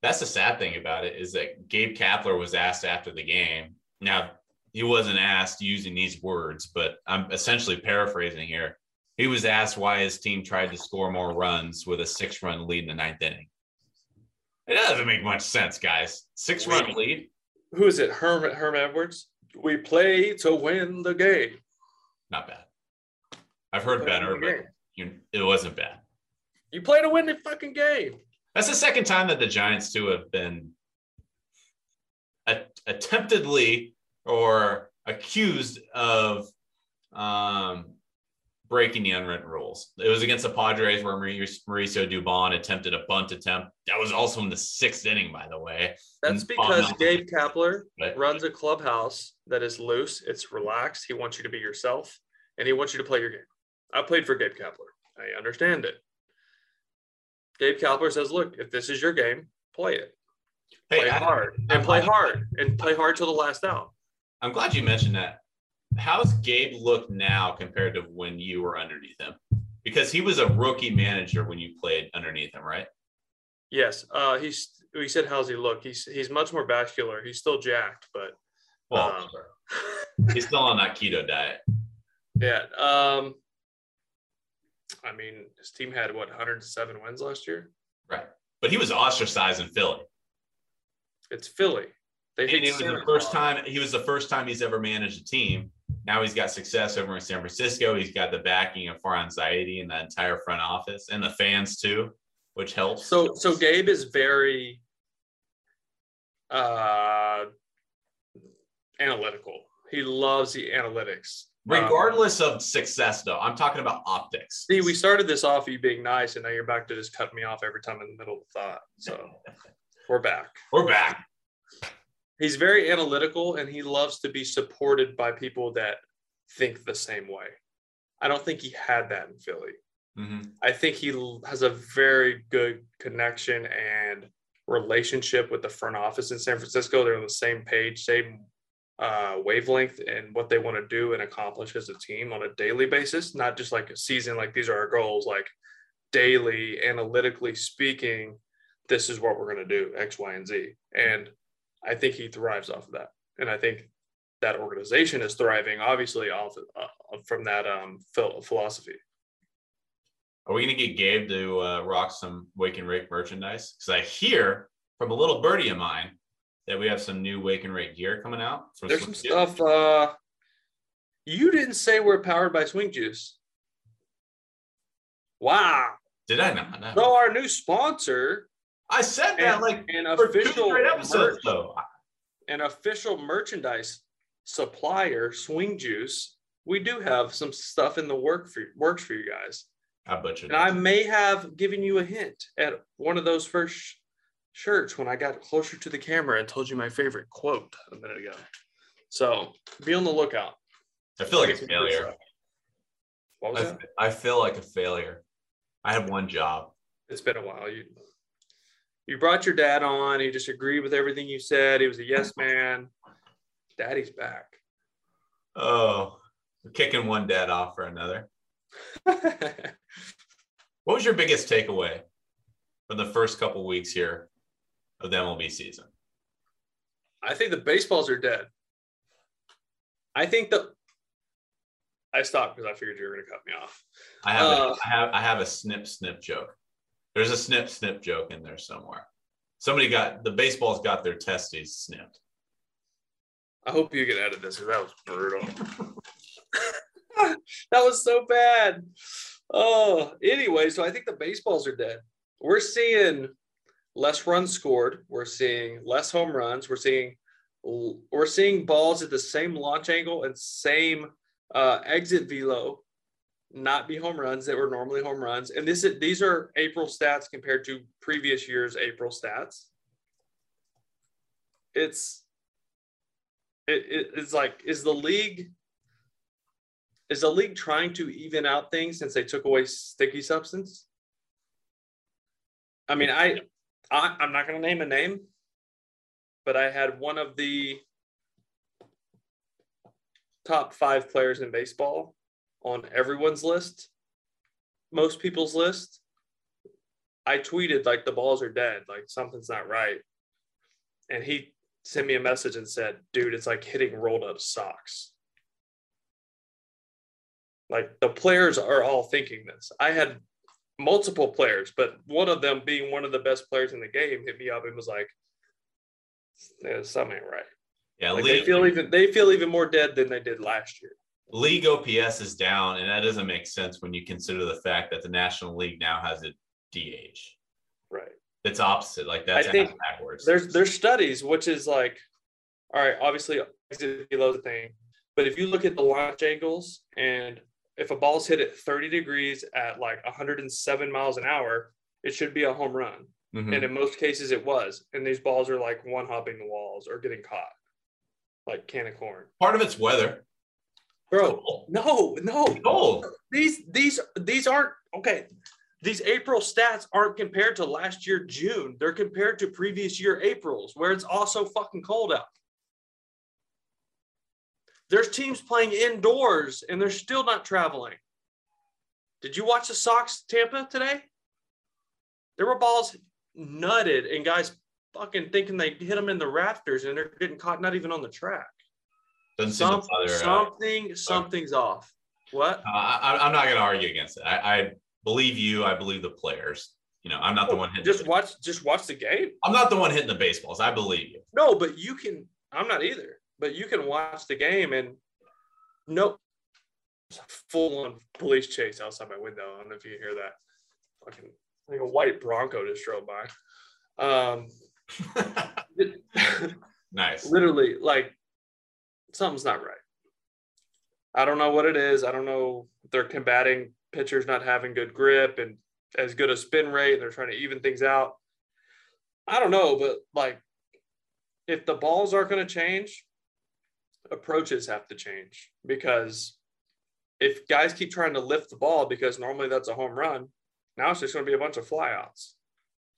F: That's the sad thing about it is that Gabe Kapler was asked after the game. Now, he wasn't asked using these words, but I'm essentially paraphrasing here. He was asked why his team tried to score more runs with a six run lead in the ninth inning. It doesn't make much sense, guys. Six run lead?
B: Who is it? Herm Herm Edwards. We play to win the game.
F: Not bad. I've heard
B: Play
F: better, but you, it wasn't bad.
B: You play to win the fucking game.
F: That's the second time that the Giants too have been attemptedly or accused of um, breaking the unwritten rules. It was against the Padres where Mauricio Dubon attempted a bunt attempt. That was also in the sixth inning, by the way.
B: That's because
F: oh.
B: Gabe Kapler
F: But-
B: runs a clubhouse that is loose. It's relaxed. He wants you to be yourself, and he wants you to play your game. I played for Gabe Kapler. I understand it. Gabe Kapler says, "Look, if this is your game, play it.
F: Hey,
B: Play
F: I-
B: hard
F: I'm
B: and play
F: glad-
B: hard and play hard till the last out."
F: I'm glad you mentioned that. How's Gabe look now compared to when you were underneath him? Because he was a rookie manager when you played underneath him, right?
B: Yes, uh, he's. We said, "How's he look?" He's he's much more vascular. He's still jacked, but
F: Well,
B: um,
F: he's still on that keto diet.
B: yeah. Um, I mean, his team had what 107 wins last year.
F: Right. But he was ostracized in Philly.
B: It's Philly. They
F: And it was the first time he was the first time he's ever managed a team. Now he's got success over in San Francisco. He's got the backing of Farhan Zaidi and the entire front office and the fans too, which helps.
B: So so Gabe is very uh analytical. He loves the analytics. Um,
F: regardless of success, though, I'm talking about optics.
B: see, we started this off you being nice, and now you're back to just cut me off every time in the middle of a thought. So we're back.
F: We're back.
B: He's very analytical and he loves to be supported by people that think the same way. I don't think he had that in Philly.
F: Mhm.
B: I think he has a very good connection and relationship with the front office in San Francisco. They're on the same page, same uh, wavelength, and what they want to do and accomplish as a team on a daily basis, not just like a season, like these are our goals, like daily, analytically speaking, this is what we're going to do, X, Y, and Z. And I think he thrives off of that. And I think that organization is thriving, obviously, off uh, from that um, philosophy.
F: Are we going to get Gabe to uh, rock some Wake and Rake merchandise? Because I hear from a little birdie of mine that we have some new Wake and Rake gear coming out.
B: There's some
F: Juice.
B: stuff. Uh, you didn't say we're powered by Swing Juice. Wow.
F: Did I not? No.
B: So our new sponsor,
F: I said that
B: and,
F: like
B: an
F: for two
B: official
F: straight episodes,
B: merch-
F: though.
B: an official merchandise supplier, Swing Juice. We do have some stuff in the work for works for you guys,
F: I butchered
B: and I may have given you a hint at one of those first sh- shirts when I got closer to the camera and told you my favorite quote a minute ago. So be on the lookout.
F: I feel like a
B: Get some free
F: failure.
B: What was
F: I,
B: that?
F: I feel like a failure. I have one job.
B: It's been a while. You you brought your dad on. He just agreed with everything you said. He was a yes man. Daddy's back.
F: Oh, kicking one dad off for another. *laughs* What was your biggest takeaway from the first couple weeks here of the MLB season?
B: I think the baseballs are dead. I think the I stopped because I figured you were going to cut me off.
F: I have,
B: Uh,
F: a, I have I have a snip snip joke. There's a snip snip joke in there somewhere. Somebody got the baseball's got their testes snipped.
B: I hope you get out of this because that was brutal. *laughs* that was so bad. Oh, anyway, so I think the baseballs are dead. We're seeing less runs scored. We're seeing less home runs. We're seeing we're seeing balls at the same launch angle and same uh, exit velo not be home runs that were normally home runs. And this is, these are April stats compared to previous year's April stats. It's it, it, it's like is the league is the league trying to even out things since they took away sticky substance? I mean, I, I I'm not going to name a name, but I had one of the top five players in baseball on everyone's list, most people's list. I tweeted like the balls are dead, like something's not right. And he sent me a message and said, dude, it's like hitting rolled up socks. Like the players are all thinking this. I had multiple players, but one of them being one of the best players in the game hit me up and was like, "There's something ain't right."
F: Yeah,
B: Like
F: league,
B: they feel even they feel even more dead than they did last year.
F: League OPS is down, and that doesn't make sense when you consider the fact that the National League now has a DH.
B: Right.
F: It's opposite. Like that's
B: I think
F: backwards.
B: There's there's studies which is like, all right, obviously exit is a thing, but if you look at the launch angles and if a ball's hit at 30 degrees at like 107 miles an hour, it should be a home run.
F: Mhm.
B: And in most cases, it was. And these balls are like one hopping the walls or getting caught, like can of corn.
F: Part of it's weather.
B: Bro, no, no. These these these aren't okay. These April stats aren't compared to last year June. They're compared to previous year Aprils, where it's also fucking cold out. There's teams playing indoors and they're still not traveling. Did you watch the Sox Tampa today? There were balls nutted and guys fucking thinking they hit them in the rafters and they're getting caught not even on the track.
F: Doesn't seem
B: Some,
F: bother. uh,
B: something, something's off. What?
F: Uh, I, I'm not going to argue against it. I, I believe you. I believe the players. You know, I'm not the one hitting.
B: Just
F: the,
B: watch, just watch the game.
F: I'm not the one hitting the baseballs. I believe you.
B: No, but you can. I'm not either. But you can watch the game and no full on police chase outside my window. I don't know if you hear that. Fucking like a white Bronco just drove by. Um, *laughs* *laughs*
F: nice.
B: literally, like something's not right. I don't know what it is. I don't know. They're combating pitchers not having good grip and as good a spin rate. and They're trying to even things out. I don't know, but like if the balls aren't going to change, approaches have to change because if guys keep trying to lift the ball because normally that's a home run, now it's just going to be a bunch of flyouts.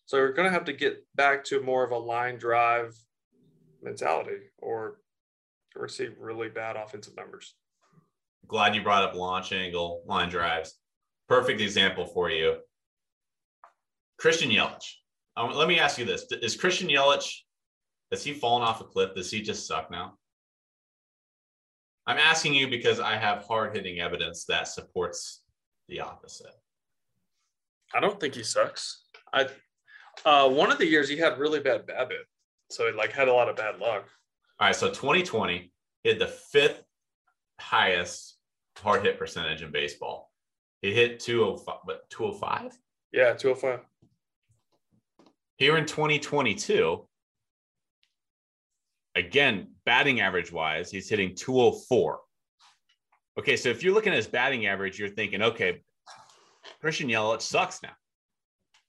B: So we're going to have to get back to more of a line drive mentality or or see really bad offensive numbers.
F: Glad you brought up launch angle line drives. Perfect example for you. Christian Yelich. Um, let me ask you this: Is Christian Yelich has he fallen off a cliff? Does he just suck now? I'm asking you because I have hard hitting evidence that supports the opposite.
B: I don't think he sucks. I uh, one of the years he had really bad BABIP, so he like had a lot of bad luck.
F: All right, so 2020 hit the fifth highest hard hit percentage in baseball. He hit 205, but 205
B: Yeah, two hundred five.
F: here in 2022. Again, batting average wise, he's hitting 204. Okay, so if you're looking at his batting average, you're thinking, okay, Christian Yelich sucks now.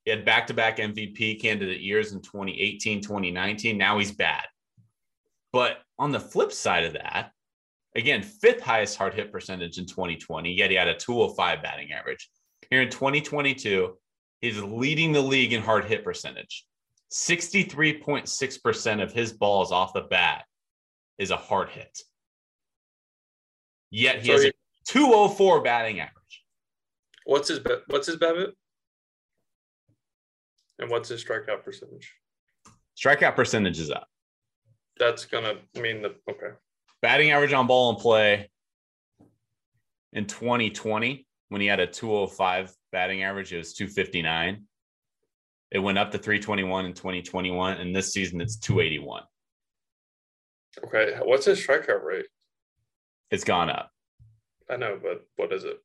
F: He had back to back MVP candidate years in 2018, 2019. Now he's bad. But on the flip side of that, again, fifth highest hard hit percentage in 2020, yet he had a 205 batting average. Here in 2022, he's leading the league in hard hit percentage. 63.6% of his balls off the bat is a hard hit. Yet he
B: So
F: has a 204 batting average.
B: What's his what's his BABIP? And what's his strikeout percentage?
F: Strikeout percentage is up.
B: That's gonna mean the okay.
F: batting average on ball and play in 2020 when he had a 205 batting average it was 259 It went up to 321 in 2021, and this season it's 281.
B: Okay, what's his strikeout rate?
F: It's gone up.
B: I know, but what is it?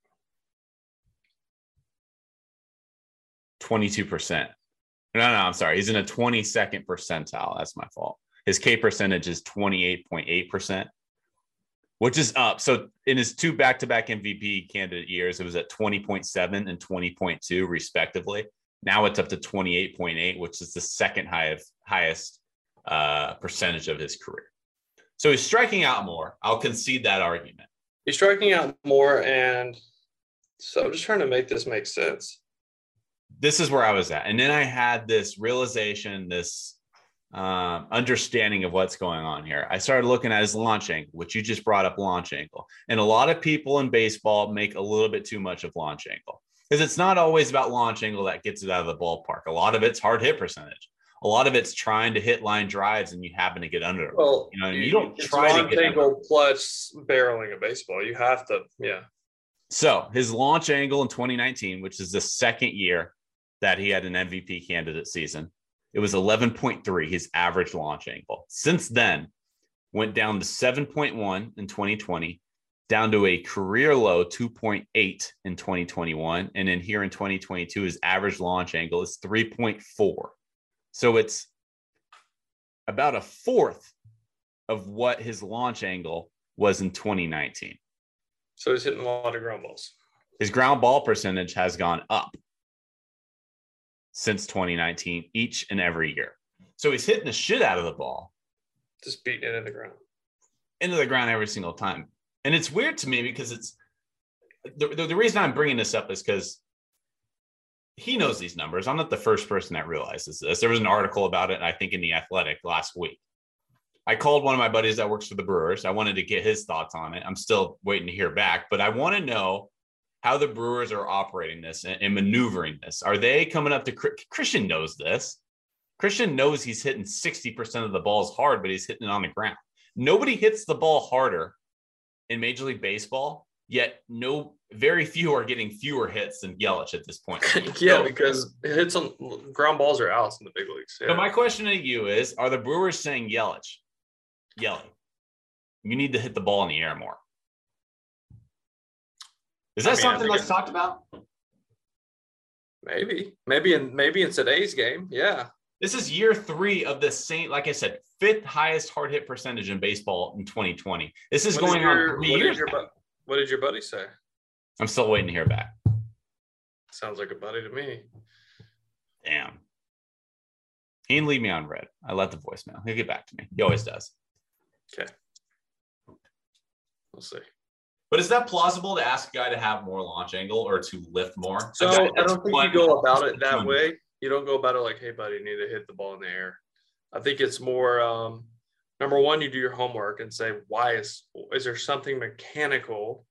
F: 22%. No, no, I'm sorry. He's in a 22nd percentile. That's my fault. His K percentage is 28.8%, which is up. So in his two back to back MVP candidate years, it was at 20.7 and 20.2, respectively. Now it's up to 28.8, which is the second highest, highest uh, percentage of his career. So he's striking out more. I'll concede that argument.
B: He's striking out more, and so I'm just trying to make this make sense.
F: this is where I was at. And then I had this realization, this um, understanding of what's going on here. I started looking at his launch angle, which you just brought up launch angle. And a lot of people in baseball make a little bit too much of launch angle because it's not always about launch angle that gets it out of the ballpark. A lot of it's hard hit percentage. A lot of it's trying to hit line drives and you happen to get under them.
B: Well,
F: You know, you don't
B: it's
F: try to get under
B: angle plus barreling a baseball. You have to, yeah.
F: So his launch angle in 2019, which is the second year that he had an MVP candidate season, it was 11.3, his average launch angle. Since then, went down to 7.1 in 2020, down to a career low 2.8 in 2021. And then here in 2022, his average launch angle is 3.4. So it's about a fourth of what his launch angle was in 2019
B: So he's hitting a lot of ground balls.
F: his ground ball percentage has gone up since 2019 each and every year. So he's hitting the shit out of the ball
B: Just beating it in the ground.
F: into the ground every single time. And it's weird to me because it's the, the, the reason I'm bringing this up is because he knows these numbers. I'm not the first person that realizes this. There was an article about it, I think, in The Athletic last week. I called one of my buddies that works for the Brewers. I wanted to get his thoughts on it. I'm still waiting to hear back, but I want to know how the Brewers are operating this and, and maneuvering this. Are they coming up to Christian knows this? Christian knows he's hitting 60% of the balls hard, but he's hitting it on the ground. Nobody hits the ball harder in Major League Baseball, yet no very few are getting fewer hits than Yelich at this point. *laughs*
B: yeah,
F: So-
B: because hits on ground balls are outs in the big leagues. Yeah.
F: So my question to you is: Are the Brewers saying Yelich, Yelich, you need to hit the ball in the air more? Is that
B: I mean,
F: something that's talked about?
B: maybe, maybe in maybe in today's game, yeah.
F: This is year three of the same, like I said, fifth highest hard hit percentage in baseball in 2020. This is
B: What did
F: going
B: your-
F: on three
B: what did
F: years.
B: your
F: now.
B: what did your buddy say?
F: I'm still waiting to hear back.
B: Sounds like a buddy to me.
F: Damn. He didn't leave me on red. I left the voicemail. He'll get back to me. He always does.
B: Okay. We'll see.
F: But is that plausible to ask a guy to have more launch angle or to lift more?
B: So I don't think you go about it that way. You don't go about it like, hey, buddy, you need to hit the ball in the air. I think it's more um, number one, you do your homework and say, why is is there something mechanical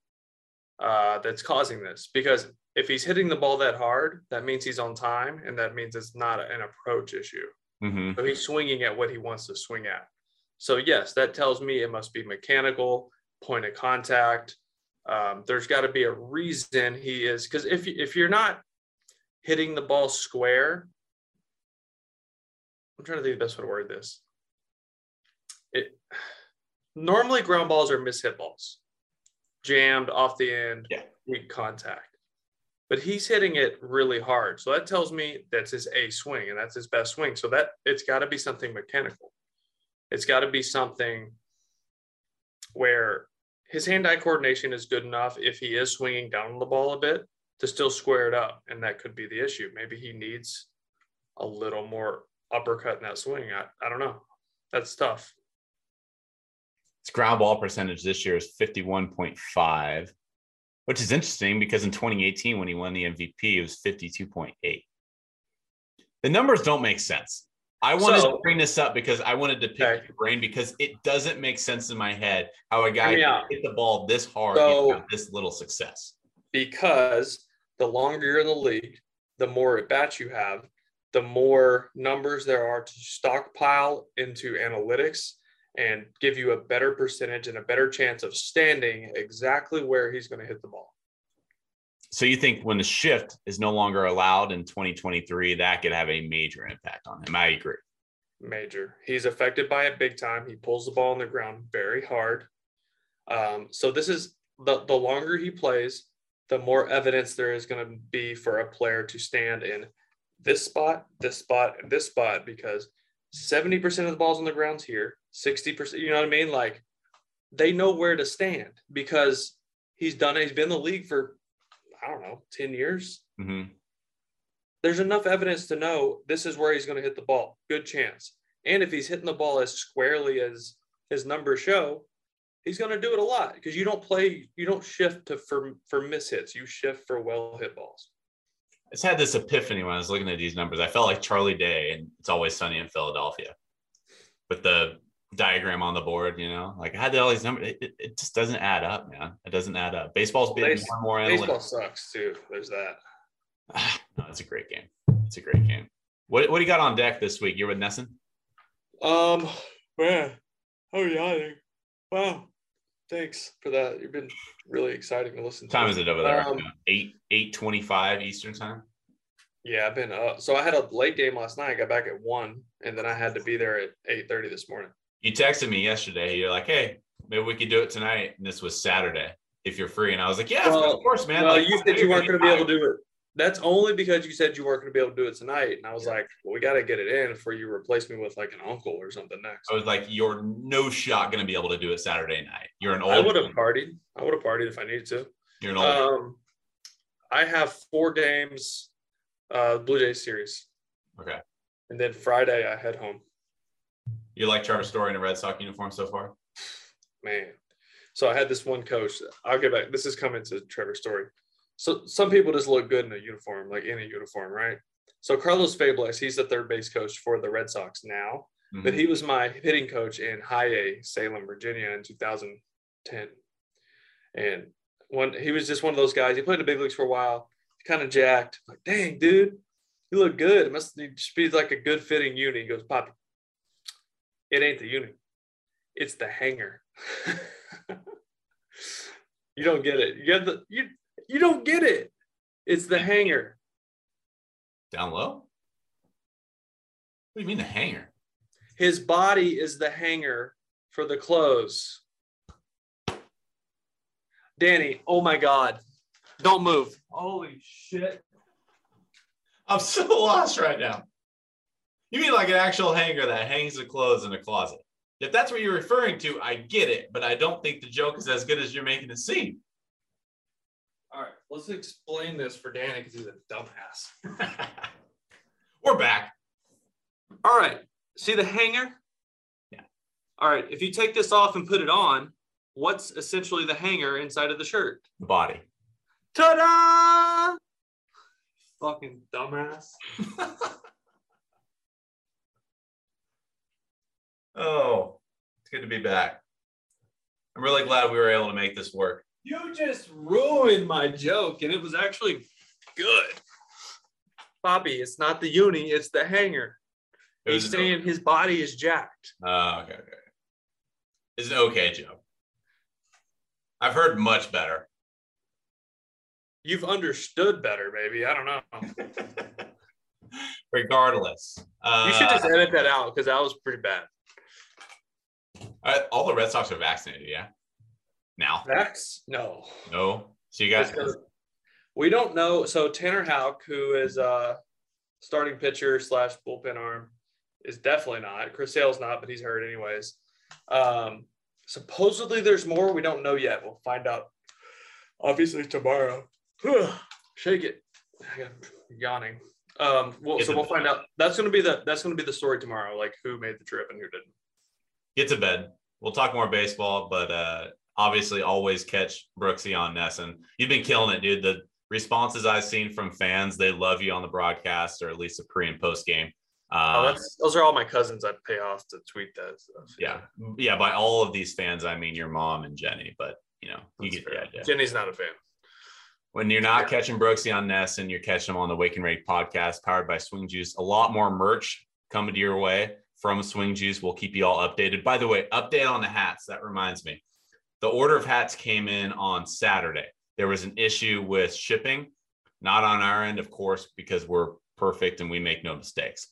B: uh, that's causing this? Because if he's hitting the ball that hard, that means he's on time, and that means it's not an approach issue.
F: Mhm.
B: So he's swinging at what he wants to swing at. So yes, that tells me it must be mechanical, point of contact. Um, there's got to be a reason he is because if if you're not hitting the ball square, I'm trying to think the best way to word this. It normally ground balls are mishit balls, jammed off the end,
F: Yeah.
B: weak contact. But he's hitting it really hard. So that tells me that's his A swing and that's his best swing. So that it's got to be something mechanical. It's got to be something where his hand-eye coordination is good enough if he is swinging down the ball a bit to still square it up, and that could be the issue. Maybe he needs a little more uppercut in that swing. I, I don't know. That's tough.
F: His ground ball percentage this year is 51.5, which is interesting because in 2018, when he won the MVP, it was 52.8. The numbers don't make sense. I wanted
B: So-
F: to bring this up because I wanted to pick
B: Okay.
F: your brain because it doesn't make sense in my head how a guy can hit the ball this hard
B: So-
F: and have this little success.
B: because the longer you're in the league, the more at bats you have, the more numbers there are to stockpile into analytics and give you a better percentage and a better chance of standing exactly where he's going to hit the ball.
F: So you think when the shift is no longer allowed in 2023, that could have a major impact on him? I agree.
B: Major. He's affected by it big time. He pulls the ball on the ground very hard. Um, so this is the the longer he plays, the more evidence there is going to be for a player to stand in this spot, this spot, and this spot because 70% of the balls on the ground's here, 60%, you know what I mean? Like they know where to stand because he's done it. He's been in the league for, I don't know, 10 years.
F: hmm
B: There's enough evidence to know this is where he's going to hit the ball. Good chance. And if he's hitting the ball as squarely as his numbers show, he's going to do it a lot because you don't play, you don't shift to for for miss hits. You shift for well hit balls.
F: I just had this epiphany when I was looking at these numbers. I felt like Charlie Day and It's Always Sunny in Philadelphia with the diagram on the board, you know, like I had all these numbers. It, it- it just doesn't add up, man. It doesn't add up. Baseball's been
B: Base-
F: more and more
B: Baseball
F: analytics.
B: sucks too. There's that. *sighs*
F: no, it's a great game. It's a great game. What, what do you got on deck this week? You're with NESN?
B: Um, man, oh yeah, wow. Thanks for that. You've been really exciting to listen to.
F: time is it over there?
B: Um?
F: Eight eight twenty five Eastern time.
B: Yeah, I've been up. so I had a late game last night. I got back at one and then I had to be there at eight thirty this morning.
F: You texted me yesterday. You're like, hey, maybe we could do it tonight. And this was Saturday if you're free. And I was like, yeah,
B: Well,
F: of course, man.
B: well,
F: Like,
B: you said you weren't going to be able to do it. That's only because you said you weren't going to be able to do it tonight. And I was like, well, we got to get it in before you replace me with like an uncle or something next.
F: I was like, you're no shot going to be able to do it Saturday night. You're an old.
B: I would have partied. I would have partied if I needed to.
F: You're an old.
B: Um, I have four games, uh, Blue Jays series,
F: okay.
B: and then Friday I head home.
F: You like Trevor Story in a Red Sox uniform so far?
B: Man, so I had this one coach. I'll get back. This is coming to Trevor story. So some people just look good in a uniform, like in a uniform, right? So Carlos Febles, he's the third base coach for the Red Sox now, but
F: Mhm.
B: he was my hitting coach in High A, Salem, Virginia, in 2010. And one, he was just one of those guys. He played in the big leagues for a while, kind of jacked. Like, dang, dude, you look good. It must be, just be like a good fitting uni. He goes, Poppy, it ain't the unit. it's the hanger. *laughs* you don't get it. You get the you you don't get it. It's the hanger.
F: Down low? What do you mean the hanger?
B: His body is the hanger for the clothes. Danny, oh my God. Don't move. Holy shit.
F: I'm so *laughs* lost right now. You mean like an actual hanger that hangs the clothes in a closet? If that's what you're referring to, I get it, but I don't think the joke is as good as you're making it seem.
B: All right, let's explain this for Danny because he's a dumbass. *laughs*
F: We're back.
B: All right, see the hanger?
F: Yeah.
B: All right, if you take this off and put it on, what's essentially the hanger inside of the shirt?
F: The body.
B: Ta-da! Fucking dumbass. *laughs*
F: Oh, it's good to be back. I'm really glad we were able to make this work.
B: You just ruined my joke, and it was actually good. Bobby, it's not the uni, it's the hanger.
F: It
B: He's saying his body is jacked.
F: Oh, okay, okay. It's an okay joke. I've heard much better.
B: You've understood better, maybe. I don't know. *laughs*
F: Regardless, uh,
B: You should just edit that out because that was pretty bad.
F: Uh, all the Red Sox are vaccinated. Yeah. Now,
B: That's no.
F: no. So you
B: guys. We don't know. So Tanner Houck, who is a starting pitcher slash bullpen arm, is definitely not. Chris Sale's not, but he's hurt anyways. Um, supposedly there's more. We don't know yet. We'll find out. Obviously tomorrow. *sighs* Shake it. I'm *sighs* yawning. Um, well, so we'll find out. That's gonna be the that's gonna be the story tomorrow. Like who made the trip and who didn't.
F: Get to bed. We'll talk more baseball, but uh, obviously always catch Brooksy on NESN. You've been killing it, dude. The responses I've seen from fans, they love you on the broadcast or at least the pre and post game.
B: Oh,
F: Uh,
B: that's those are all my cousins I pay off to tweet that stuff.
F: yeah, yeah. By all of these fans, I mean your mom and Jenny, but you know you
B: That's
F: get the idea.
B: Jenny's not a fan.
F: When you're not
B: Yeah.
F: catching Brooksy on NESN, you're catching them on the Wake and Rake podcast powered by Swing Juice. A lot more merch coming to your way from Swing Juice. We'll keep you all updated. By the way, update on the hats. That reminds me. The order of hats came in on Saturday. there was an issue with shipping, not on our end, of course, because we're perfect and we make no mistakes.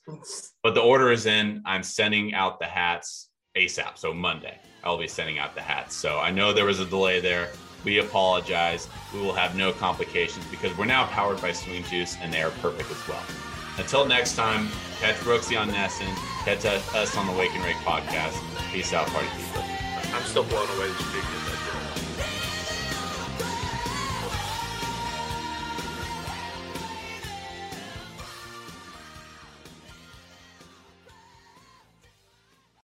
F: But the order is in. I'm sending out the hats ASAP. So Monday, I'll be sending out the hats. So I know there was a delay there. We apologize. We will have no complications because we're now powered by Swing Juice and they are perfect as well. Until next time, catch Brooksy on NESN, catch us on the Wake and Rake podcast. Peace out, party people.
B: I'm still blown away this week.